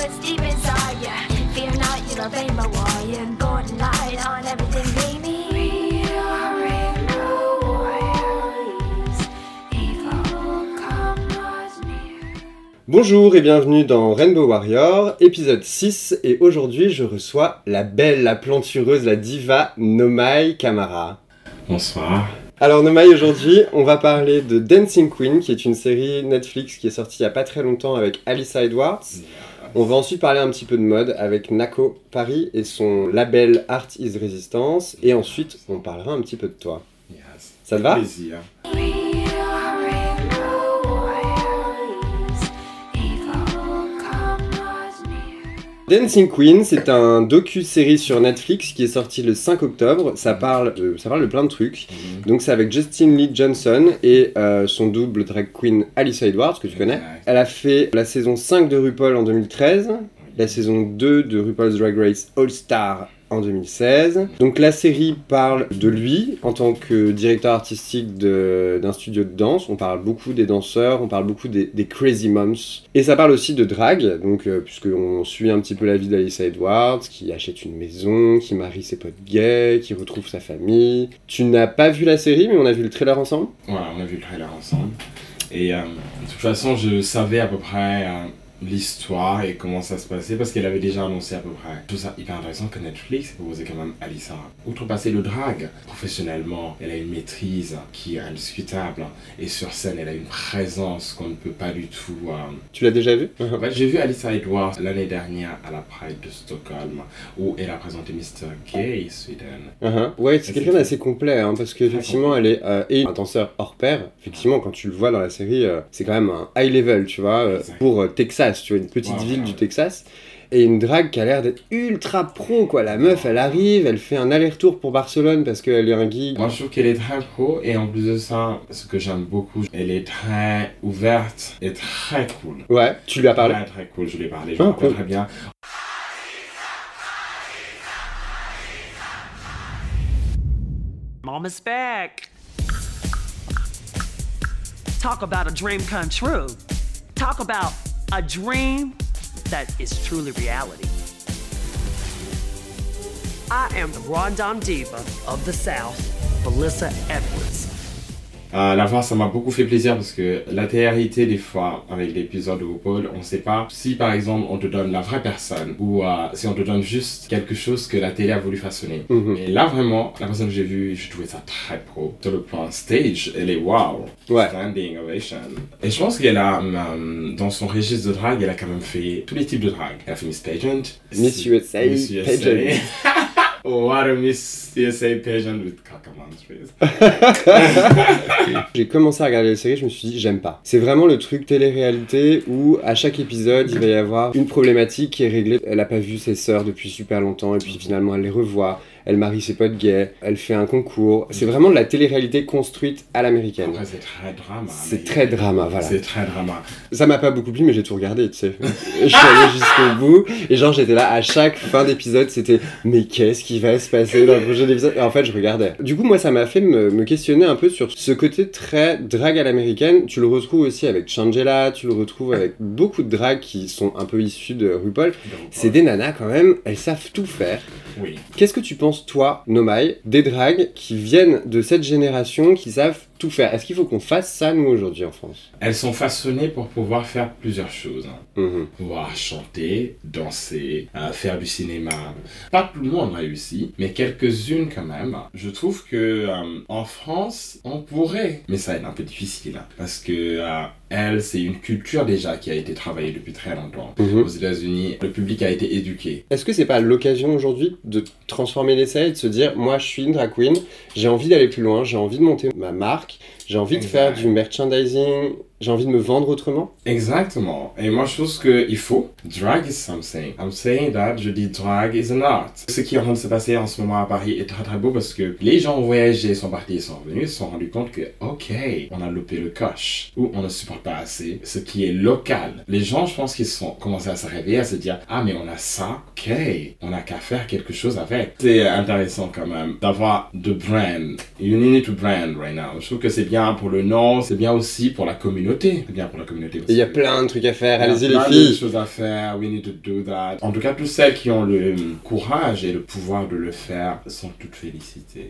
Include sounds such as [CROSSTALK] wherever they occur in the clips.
that's deep inside ya. Fear not, you're a rainbow warrior, golden light on everything. Bonjour et bienvenue dans Rainbow Warrior, épisode 6, et aujourd'hui je reçois la belle, la plantureuse, la diva Nomai Kamara. Bonsoir. Alors Nomai, aujourd'hui on va parler de Dancing Queen, qui est une série Netflix qui est sortie il y a pas très longtemps avec Alyssa Edwards. On va ensuite parler un petit peu de mode avec Nako Paris et son label Art is Resistance, et ensuite on parlera un petit peu de toi. Yes. Ça te va? Plaisir. Dancing Queen, c'est un docu-série sur Netflix qui est sorti le 5 octobre. Ça parle de, ça parle de plein de trucs. Mhm. Donc c'est avec Justin Lee Johnson et euh, son double drag queen Alyssa Edwards, que tu connais. Elle a fait la saison 5 de RuPaul en 2013, la saison 2 de RuPaul's Drag Race All Star en 2016. Donc la série parle de lui en tant que directeur artistique d'un studio de danse. On parle beaucoup des danseurs, on parle beaucoup des, Crazy Moms. Et ça parle aussi de drague, donc euh, puisqu'on suit un petit peu la vie d'Alyssa Edwards, qui achète une maison, qui marie ses potes gays, qui retrouve sa famille. Tu n'as pas vu la série, mais on a vu le trailer ensemble? Voilà, on a vu le trailer ensemble. Et euh, de toute façon, je savais à peu près euh, l'histoire et comment ça se passait parce qu'elle avait déjà annoncé à peu près. Je trouve ça hyper intéressant que Netflix ait proposé quand même Alyssa. Outrepasser le drag, professionnellement, elle a une maîtrise qui est indiscutable. Et sur scène, elle a une présence qu'on ne peut pas du tout. euh, Tu l'as déjà vu En fait, j'ai vu Alyssa Edwards l'année dernière à la Pride de Stockholm où elle a présenté Mr. Gay Sweden. Uh-huh. Ouais, c'est quelqu'un d'assez complet, hein, parce qu'effectivement, elle est euh, et un danseur hors pair. Effectivement, quand tu le vois dans la série, euh, c'est quand même un high level, tu vois, euh, pour euh, Texas, tu vois, une petite Ouais, ville ouais, du ouais. Texas. Et une drague qui a l'air d'être ultra pro, quoi. La meuf, elle arrive, elle fait un aller-retour pour Barcelone parce qu'elle est un geek. Moi, je trouve qu'elle est très pro et en plus de ça, ce que j'aime beaucoup, elle est très ouverte et très cool. Ouais, tu lui as parlé. Très très cool, je lui ai parlé, je Ah, cool. très bien. Mama's back. Talk about a dream come true. Talk about a dream that is truly reality. I am the Rondon Diva of the South, Melissa Edwards. Euh, la voir, ça m'a beaucoup fait plaisir parce que la télé-réalité, des fois, avec l'épisode de RuPaul, on sait pas si par exemple on te donne la vraie personne ou euh, si on te donne juste quelque chose que la télé a voulu façonner. Mhm. Mais là, vraiment, la personne que j'ai vue, je trouvais ça très pro. Sur le plan stage, elle est wow. Ouais. Standing ovation. Et je pense qu'elle a, euh, dans son registre de drague, elle a quand même fait tous les types de drague. Elle a fait Miss Pageant. Miss USA, Miss USA. Pageant. [LAUGHS] oh, what a Miss USA Pageant with cockamamtries. J'ai commencé à regarder la série, je me suis dit, j'aime pas. C'est vraiment le truc télé-réalité où à chaque épisode, il va y avoir une problématique qui est réglée. Elle a pas vu ses sœurs depuis super longtemps et puis finalement elle les revoit. Elle marie ses potes gays, elle fait un concours. C'est vraiment de la télé-réalité construite à l'américaine. Après, c'est très drama. C'est très drama, voilà. C'est très drama. Ça m'a pas beaucoup plu, mais j'ai tout regardé, tu sais. [LAUGHS] je suis allé jusqu'au bout, et genre j'étais là à chaque fin d'épisode, c'était mais qu'est-ce qui va se passer dans le prochain épisode? Et en fait, je regardais. Du coup, moi, ça m'a fait me, me questionner un peu sur ce côté très drague à l'américaine. Tu le retrouves aussi avec Changela, tu le retrouves avec beaucoup de dragues qui sont un peu issues de RuPaul. C'est des nanas quand même, elles savent tout faire. Oui. Qu'est-ce que tu penses, toi, Nomai, des dragues qui viennent de cette génération qui savent tout faire Est-ce qu'il faut qu'on fasse ça, nous, aujourd'hui, en France? Elles sont façonnées pour pouvoir faire plusieurs choses. hein. Mhm. Pouvoir chanter, danser, euh, faire du cinéma. Pas tout le monde réussit, mais quelques-unes quand même. Je trouve que euh, en France, on pourrait, mais ça est un peu difficile hein, parce que euh, elle, c'est une culture déjà qui a été travaillée depuis très longtemps. Mhm. Aux États-Unis, le public a été éduqué. Est-ce que c'est pas l'occasion aujourd'hui de transformer l'essai et de se dire moi je suis une drag queen, j'ai envie d'aller plus loin, j'ai envie de monter ma marque, j'ai envie de faire du merchandising, j'ai envie de me vendre autrement Exactement. Et moi, je trouve qu'il faut. Drag is something. I'm saying that. Je dis drag is an art. Ce qui est en train de se passer en ce moment à Paris est très très beau parce que les gens ont voyagé, sont partis, sont revenus, se sont rendus compte que, ok, on a loupé le coche. Ou on ne supporte pas assez ce qui est local. Les gens, je pense qu'ils sont commencé à se réveiller, à se dire, ah, mais on a ça, ok, on n'a qu'à faire quelque chose avec. C'est intéressant quand même d'avoir de brand. You need to brand right now. Je trouve que c'est bien pour le nom, c'est bien aussi pour la communauté communauté. Bien pour la communauté il y a plein de trucs à faire, Il y a allez-y les plein de filles. choses à faire. We need to do that. En tout cas, toutes celles qui ont le courage et le pouvoir de le faire sont toutes félicitées.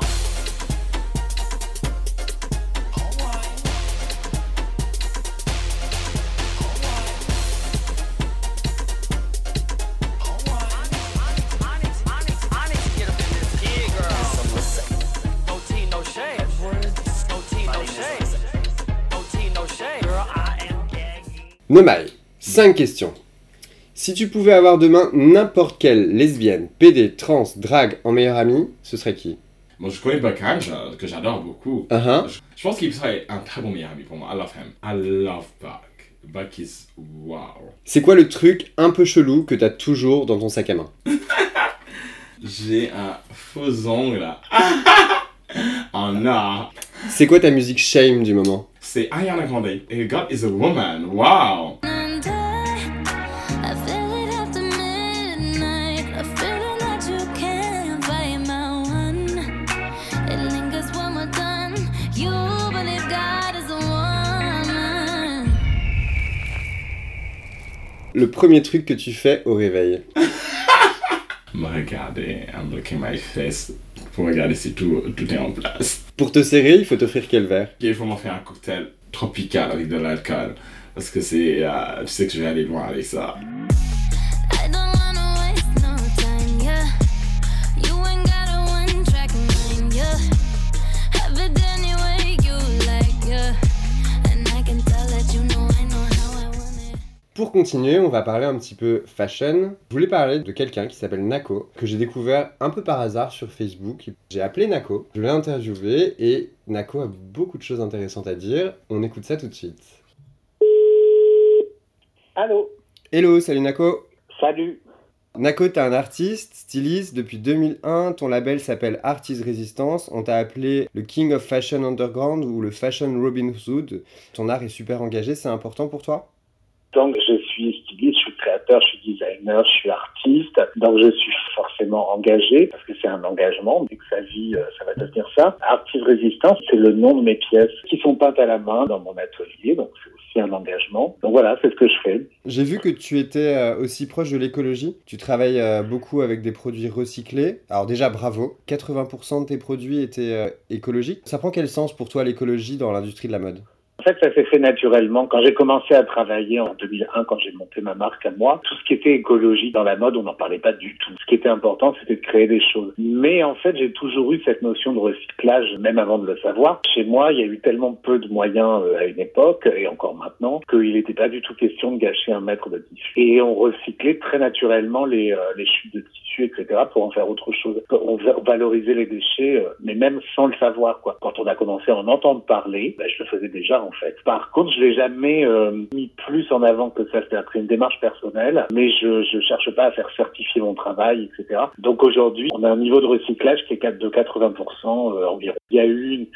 Nomai, 5 questions. Si tu pouvais avoir demain n'importe quelle lesbienne, PD, trans, drague en meilleure amie, ce serait qui? Bon, je connais je- que j'adore beaucoup. Uh -huh. Je, je pense qu'il serait un très bon meilleur ami pour moi. I love him. I love Buck. Buck is wow. C'est quoi le truc un peu chelou que t'as toujours dans ton sac à main? [LAUGHS] J'ai un faux ongle. [LAUGHS] en or. C'est quoi ta musique shame du moment? C'est Ariana Grande. Et God is a woman. Wow. Le premier truc que tu fais au réveil? [LAUGHS] Me regarder, I'm looking my face. Pour regarder si tout, tout est en place. Pour te serrer, il faut t'offrir quel verre? Il faut m'en faire un cocktail tropical avec de l'alcool. Parce que c'est. euh, tu sais que je vais aller loin avec ça. Pour continuer, on va parler un petit peu fashion. Je voulais parler de quelqu'un qui s'appelle Nako, que j'ai découvert un peu par hasard sur Facebook. J'ai appelé Nako, je l'ai interviewé et Nako a beaucoup de choses intéressantes à dire. On écoute ça tout de suite. Allô, Hello, salut Nako salut. Nako, t'es un artiste, styliste depuis 2001. Ton label s'appelle Artist Resistance. On t'a appelé le King of Fashion Underground ou le Fashion Robin Hood. Ton art est super engagé, c'est important pour toi? Donc je suis styliste, je suis créateur, je suis designer, je suis artiste. Donc je suis forcément engagé parce que c'est un engagement. Dès que sa vie, euh, ça va devenir ça. Artist Résistance, c'est le nom de mes pièces qui sont peintes à la main dans mon atelier. Donc c'est aussi un engagement. Donc voilà, c'est ce que je fais. J'ai vu que tu étais euh, aussi proche de l'écologie. Tu travailles euh, beaucoup avec des produits recyclés. Alors déjà, bravo. 80% de tes produits étaient écologiques. Ça prend quel sens pour toi l'écologie dans l'industrie de la mode? En fait, ça s'est fait naturellement. Quand j'ai commencé à travailler en 2001, quand j'ai monté ma marque à moi, tout ce qui était écologie dans la mode, on n'en parlait pas du tout. Ce qui était important, c'était de créer des choses. Mais en fait, j'ai toujours eu cette notion de recyclage, même avant de le savoir. Chez moi, il y a eu tellement peu de moyens euh, à une époque, et encore maintenant, qu'il n'était pas du tout question de gâcher un mètre de tissu. Et on recyclait très naturellement les, euh, les chutes de tissu, etc., pour en faire autre chose. On va- valorisait les déchets, euh, mais même sans le savoir, quoi. Quand on a commencé à en entendre parler, ben, je le faisais déjà, en fait. Par contre, je l'ai jamais euh, mis plus en avant que ça. C'est-à-dire une démarche personnelle, mais je je cherche pas à faire certifier mon travail, etc. Donc aujourd'hui, on a un niveau de recyclage qui est de 80% euh, environ. Il y a eu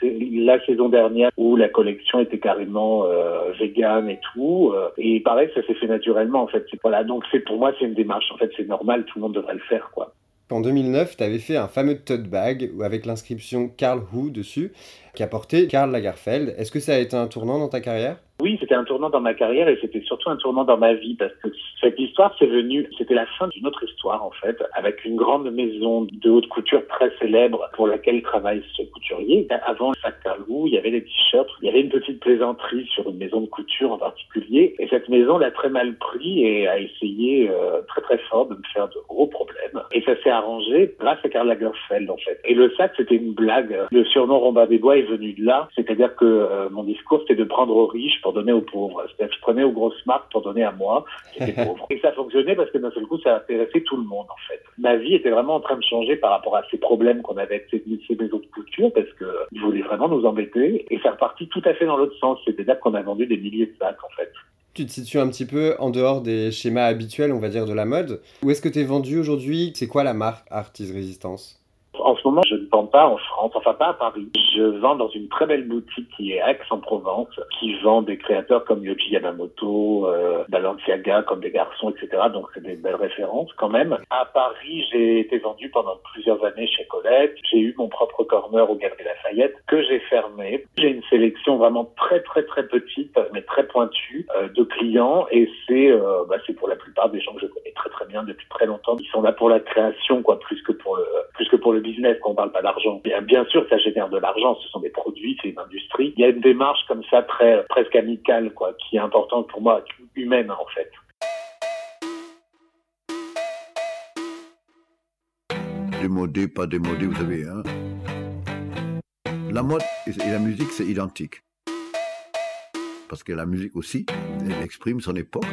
la saison dernière où la collection était carrément euh, vegan et tout, euh, et pareil, ça s'est fait naturellement en fait. Voilà, donc pour moi c'est une démarche. En fait, c'est normal, tout le monde devrait le faire, quoi. En 2009, tu avais fait un fameux tote bag avec l'inscription Carl Who dessus, qui a porté Karl Lagerfeld. Est-ce que ça a été un tournant dans ta carrière? Oui, c'était un tournant dans ma carrière et c'était surtout un tournant dans ma vie parce que cette histoire, c'est venu, c'était la fin d'une autre histoire en fait, avec une grande maison de haute couture très célèbre pour laquelle travaille ce couturier. Avant sac Carlou, il y avait des t-shirts, il y avait une petite plaisanterie sur une maison de couture en particulier et cette maison l'a très mal pris et a essayé euh, très très fort de me faire de gros problèmes. Et ça s'est arrangé grâce à Karl Lagerfeld en fait. Et le sac, c'était une blague. Le surnom Robin des Bois est venu de là, c'est-à-dire que euh, mon discours, c'était de prendre aux riches pour donner aux pauvres. C'est-à-dire que je prenais aux grosses marques pour donner à moi, qui. [LAUGHS] Et ça fonctionnait parce que d'un seul coup, ça intéressait tout le monde, en fait. Ma vie était vraiment en train de changer par rapport à ces problèmes qu'on avait avec ces, ces maisons de couture, parce que ils voulaient vraiment nous embêter. Et ça repartit tout à fait dans l'autre sens. C'est-à-dire qu'on a vendu des milliers de sacs, en fait. Tu te situes un petit peu en dehors des schémas habituels, on va dire, de la mode. Où est-ce que tu es vendu aujourd'hui? C'est quoi la marque Artist Resistance? En ce moment, je pas en France, enfin pas à Paris. Je vends dans une très belle boutique qui est Aix-en-Provence, qui vend des créateurs comme Yoji Yamamoto, euh, Balenciaga, comme des garçons, etc. Donc c'est des belles références quand même. À Paris, j'ai été vendu pendant plusieurs années chez Colette. J'ai eu mon propre corner au Galeries Lafayette que j'ai fermé. J'ai une sélection vraiment très très très petite, mais très pointue euh, de clients et c'est euh, bah, c'est pour la plupart des gens que je connais très très bien depuis très longtemps. Ils sont là pour la création, quoi, plus que pour le plus que pour le business. Qu'on parle pas Bien, sûr, ça génère de l'argent. Ce sont des produits, c'est une industrie. Il y a une démarche comme ça très presque amicale, quoi, qui est importante pour moi, humaine en fait. Démodé, pas démodé, vous savez. Hein la mode et et la musique, c'est identique. Parce que la musique aussi, elle exprime son époque.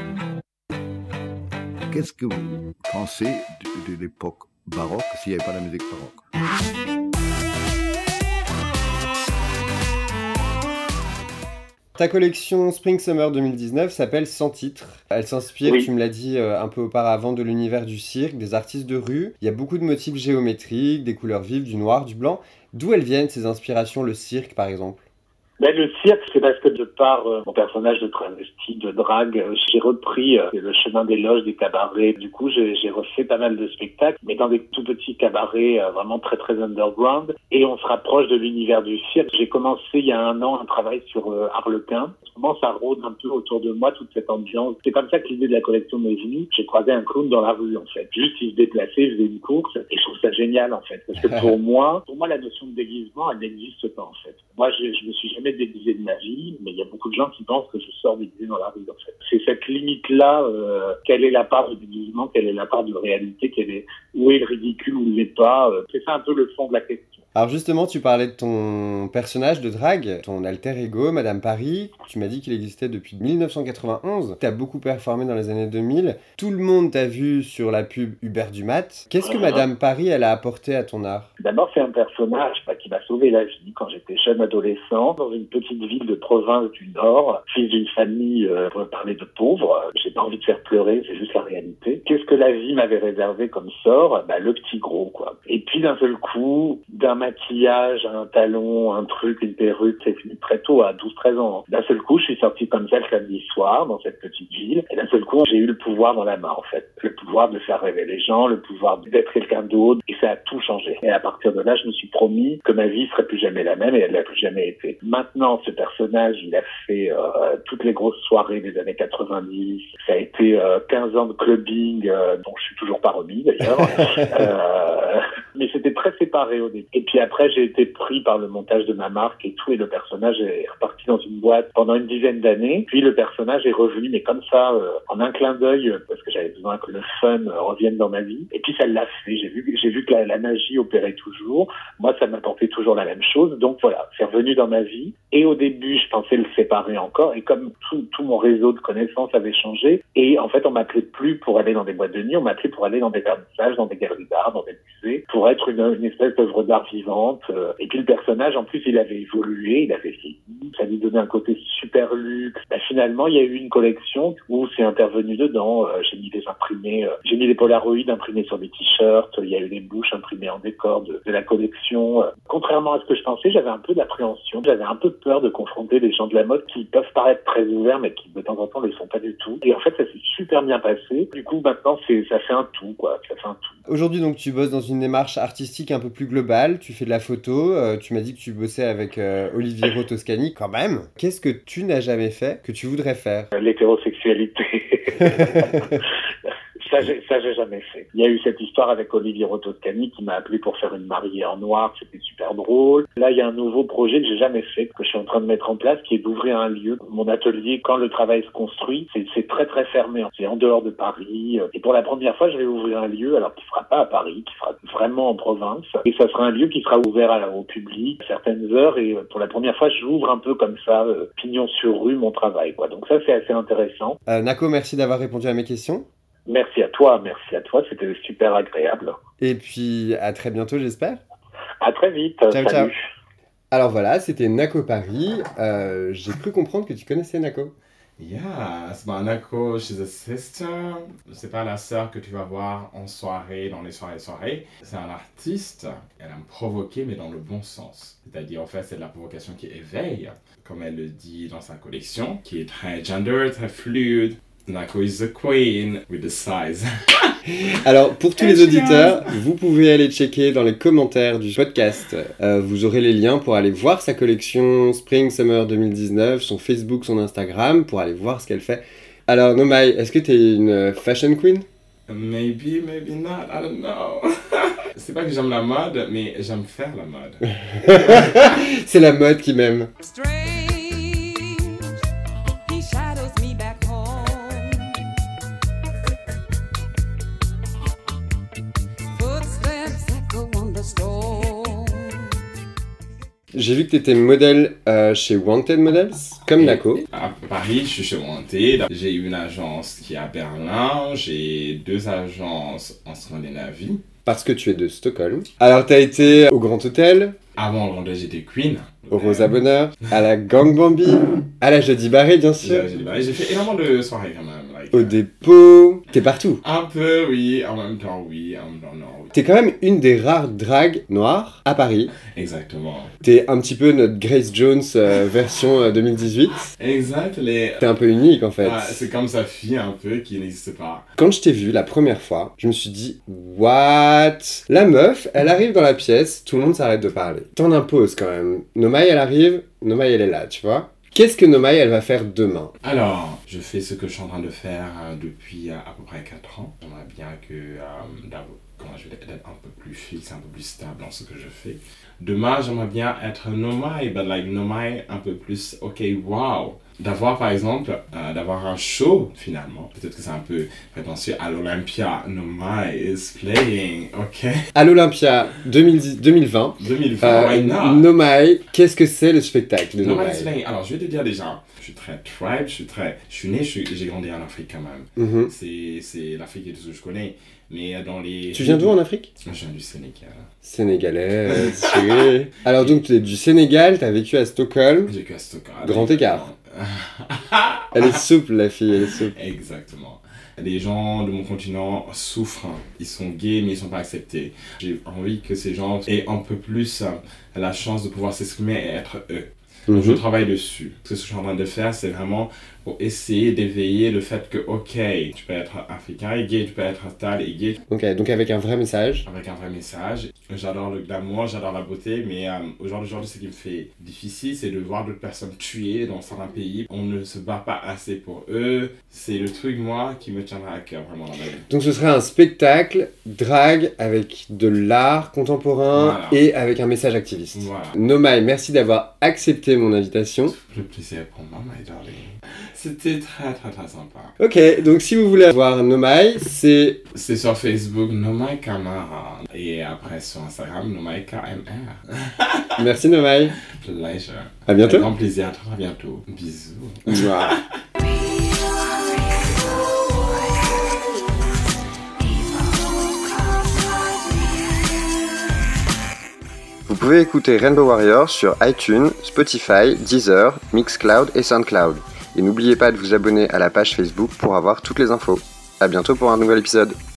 Qu'est-ce que vous pensez de, de l'époque baroque s'il n'y avait pas la musique baroque? Ta collection Spring Summer 2019 s'appelle Sans titre. Elle s'inspire, Oui. tu me l'as dit euh, un peu auparavant, de l'univers du cirque, des artistes de rue. Il y a beaucoup de motifs géométriques, des couleurs vives, du noir, du blanc. D'où elles viennent ces inspirations, le cirque par exemple? Ben, le cirque, c'est parce que de par euh, mon personnage de travesti, de drague, euh, j'ai repris euh, le chemin des loges, des cabarets. Du coup, j'ai refait pas mal de spectacles, mais dans des tout petits cabarets euh, vraiment très très underground. Et on se rapproche de l'univers du cirque. J'ai commencé il y a un an un travail sur Harlequin. Moment, ça rôde un peu autour de moi, toute cette ambiance. C'est comme ça que l'idée de la collection m'est venue. J'ai croisé un clown dans la rue, en fait. Juste, il se déplaçait, il faisait une course. Et je trouve ça génial, en fait. Parce que pour [LAUGHS] moi, pour moi, la notion de déguisement, elle n'existe pas, en fait. Moi, je, je me suis jamais déguisé de ma vie, mais il y a beaucoup de gens qui pensent que je sors déguisé dans la rue, en fait. C'est cette limite-là, euh, quelle est la part de déguisement, quelle est la part de réalité, quelle est, où est le ridicule, où il n'est pas. euh, C'est ça un peu le fond de la question. Alors justement, tu parlais de ton personnage de drague, ton alter ego, Madame Paris. Tu m'as dit qu'il existait depuis 1991. Tu as beaucoup performé dans les années 2000. Tout le monde t'a vu sur la pub Hubert Dumat. Qu'est-ce que Madame Paris, elle a apporté à ton art? D'abord, c'est un personnage bah, qui m'a sauvé la vie quand j'étais jeune adolescent dans une petite ville de province du Nord, fils d'une famille, euh, on va parler de pauvres. J'ai pas envie de faire pleurer, c'est juste la réalité. Qu'est-ce que la vie m'avait réservé comme sort? Bah, Le petit gros, quoi. Et puis d'un seul coup, d'un maquillage, un talon, un truc, une perruque, c'est fini très tôt, à 12-13 ans. D'un seul coup, je suis sorti comme ça le samedi soir dans cette petite ville. Et d'un seul coup, j'ai eu le pouvoir dans la main, en fait. Le pouvoir de faire rêver les gens, le pouvoir d'être quelqu'un d'autre. Et ça a tout changé. Et à partir de là, je me suis promis que ma vie serait plus jamais la même et elle n'a plus jamais été. Maintenant, ce personnage, il a fait euh, toutes les grosses soirées des années 90. Ça a été euh, 15 ans de clubbing, euh, dont je suis toujours pas remis d'ailleurs. [LAUGHS] Mais c'était très séparé au début. Et puis après, j'ai été pris par le montage de ma marque et tout, et le personnage est reparti dans une boîte pendant une dizaine d'années. Puis le personnage est revenu, mais comme ça, euh, en un clin d'œil, euh, parce que j'avais besoin que le fun euh, revienne dans ma vie. Et puis ça l'a fait. J'ai vu, j'ai vu que la, la magie opérait toujours. Moi, ça m'apportait toujours la même chose. Donc voilà, c'est revenu dans ma vie. Et au début, je pensais le séparer encore. Et comme tout, tout mon réseau de connaissances avait changé, et en fait, on m'appelait plus pour aller dans des boîtes de nuit, on m'appelait pour aller dans des vernissages, dans des galeries d'art, dans des musées, pour être une, espèce d'œuvre d'art vivante. Euh, Et puis le personnage, en plus, il avait évolué, il avait vieilli, ça lui donnait un côté super luxe. Bah, finalement, il y a eu une collection où c'est intervenu dedans. Euh, j'ai mis des imprimés, euh, j'ai mis des polaroïdes imprimés sur des t-shirts, il y a eu des bouches imprimées en décor de, la collection. Contrairement à ce que je pensais, j'avais un peu d'appréhension, j'avais un peu peur de confronter des gens de la mode qui peuvent paraître très ouverts, mais qui de temps en temps ne le sont pas du tout. Et en fait, ça s'est super bien passé. Du coup, maintenant, c'est, ça fait un tout, quoi. Ça fait un tout. Aujourd'hui, donc, tu bosses dans une démarche artistique un peu plus globale. Tu fais de la photo. euh, tu m'as dit que tu bossais avec euh, Oliviero Toscani, quand même. Qu'est-ce que tu n'as jamais fait que tu voudrais faire? Euh, L'hétérosexualité. [LAUGHS] Ça, ça, j'ai jamais fait. Il y a eu cette histoire avec Olivier Rotoscani qui m'a appelé pour faire une mariée en noir. C'était super drôle. Là, il y a un nouveau projet que j'ai jamais fait, que je suis en train de mettre en place, qui est d'ouvrir un lieu. Mon atelier, quand le travail se construit, c'est, très, très fermé. C'est en dehors de Paris. Et pour la première fois, je vais ouvrir un lieu, alors qui sera pas à Paris, qui sera vraiment en province. Et ça sera un lieu qui sera ouvert à- au public à certaines heures. Et euh, pour la première fois, j'ouvre un peu comme ça, euh, pignon sur rue, mon travail, quoi. Donc ça, c'est assez intéressant. Euh, Nako, merci d'avoir répondu à mes questions. Merci à toi, merci à toi, c'était super agréable. Et puis, à très bientôt, j'espère. À très vite. Ciao, Salut. ciao. Alors voilà, c'était Nako Paris. Euh, J'ai cru comprendre que tu connaissais Nako. Yes, bah Nako, she's a sister. C'est pas la sœur que tu vas voir en soirée, dans les soirées soirées. C'est un artiste. Elle a me provoqué, mais dans le bon sens. C'est-à-dire, en fait, c'est de la provocation qui éveille, comme elle le dit dans sa collection, qui est très gender, très fluide. Nako is the queen with the size? [LAUGHS] Alors, pour tous les auditeurs, vous pouvez aller checker dans les commentaires du podcast. Euh, vous aurez les liens pour aller voir sa collection Spring Summer 2019, son Facebook, son Instagram, pour aller voir ce qu'elle fait. Alors, Nomai, est-ce que tu es une fashion queen? Maybe, maybe not, I don't know. [LAUGHS] c'est pas que j'aime la mode, mais j'aime faire la mode. [LAUGHS] C'est la mode qui m'aime. J'ai vu que tu étais modèle euh, chez Wanted Models, comme Et Nako. À Paris, je suis chez Wanted. J'ai une agence qui est à Berlin. J'ai deux agences en Scandinavie. Parce que tu es de Stockholm. Alors, tu as été au Grand Hôtel, Avant Londres, j'étais Queen. au Rosa Bonheur, à la Gang Bambi, à la Jeudi Barré, bien sûr, j'ai fait énormément de soirées quand même. Au euh, dépôt. T'es partout. Un peu, oui. En même temps, oui. En même temps, non. T'es quand même une des rares dragues noires à Paris. Exactement. T'es un petit peu notre Grace Jones euh, [LAUGHS] version euh, 2018. Exact. Les... T'es un peu unique en fait. Ah, c'est comme sa fille un peu qui n'existe pas. Quand je t'ai vu la première fois, je me suis dit What? La meuf, elle arrive dans la pièce, tout le monde s'arrête de parler. T'en imposes quand même. Nomai, elle arrive, Nomai, elle est là, tu vois. Qu'est-ce que Nomai, elle va faire demain? Alors, je fais ce que je suis en train de faire euh, depuis euh, à peu près 4 ans. J'aimerais bien que, euh, comment je vais être un peu plus fixe, un peu plus stable dans ce que je fais. Demain, j'aimerais bien être nomai, but like nomai un peu plus, ok, wow. D'avoir par exemple, euh, d'avoir un show finalement. Peut-être que c'est un peu prétentieux à l'Olympia. Nomai is playing, ok. À l'Olympia 2010 2020, 2020, euh, qu'est-ce que c'est le spectacle de is playing. Alors, je vais te dire déjà, je suis très tribe, je suis très, je suis né, j'ai grandi en Afrique quand même. Mhm. C'est, c'est l'Afrique et tout ce que je connais. Mais euh, dans les. Tu viens d'où en Afrique? Je viens du Sénégal. Sénégalais, [LAUGHS] tu- Alors donc tu es du Sénégal, t'as vécu à Stockholm. J'ai vécu à Stockholm. Grand écart. [LAUGHS] Elle est souple la fille, elle est souple. Exactement. Les gens de mon continent souffrent. Ils sont gays, mais ils sont pas acceptés. J'ai envie que ces gens aient un peu plus la chance de pouvoir s'exprimer et être eux. Donc, je Mhm. travaille dessus. Ce que je suis en train de faire, c'est vraiment pour essayer d'éveiller le fait que, ok, tu peux être africain et gay, tu peux être tal et gay, Ok, donc avec un vrai message. avec un vrai message. J'adore le glamour, j'adore la beauté, mais euh, aujourd'hui, ce qui me fait difficile, c'est de voir d'autres personnes tuées dans certains pays. On ne se bat pas assez pour eux. C'est le truc, moi, qui me tiendra à cœur vraiment dans ma vie. Donc ce serait un spectacle drague avec de l'art contemporain Voilà. et avec un message activiste. Voilà. Nomai, merci d'avoir accepté mon invitation. Le plaisir pour moi, my darling. C'était très, très, très sympa. Ok, donc si vous voulez voir Nomai, c'est C'est sur Facebook, Nomai Kamara. Et après sur Instagram, Nomai KMR. merci Nomai. Pleasure. À bientôt. Avec grand plaisir, à très, bientôt. Bisous. [LAUGHS] pouvez écouter Rainbow Warrior sur iTunes, Spotify, Deezer, Mixcloud et Soundcloud. Et n'oubliez pas de vous abonner à la page Facebook pour avoir toutes les infos. A bientôt pour un nouvel épisode.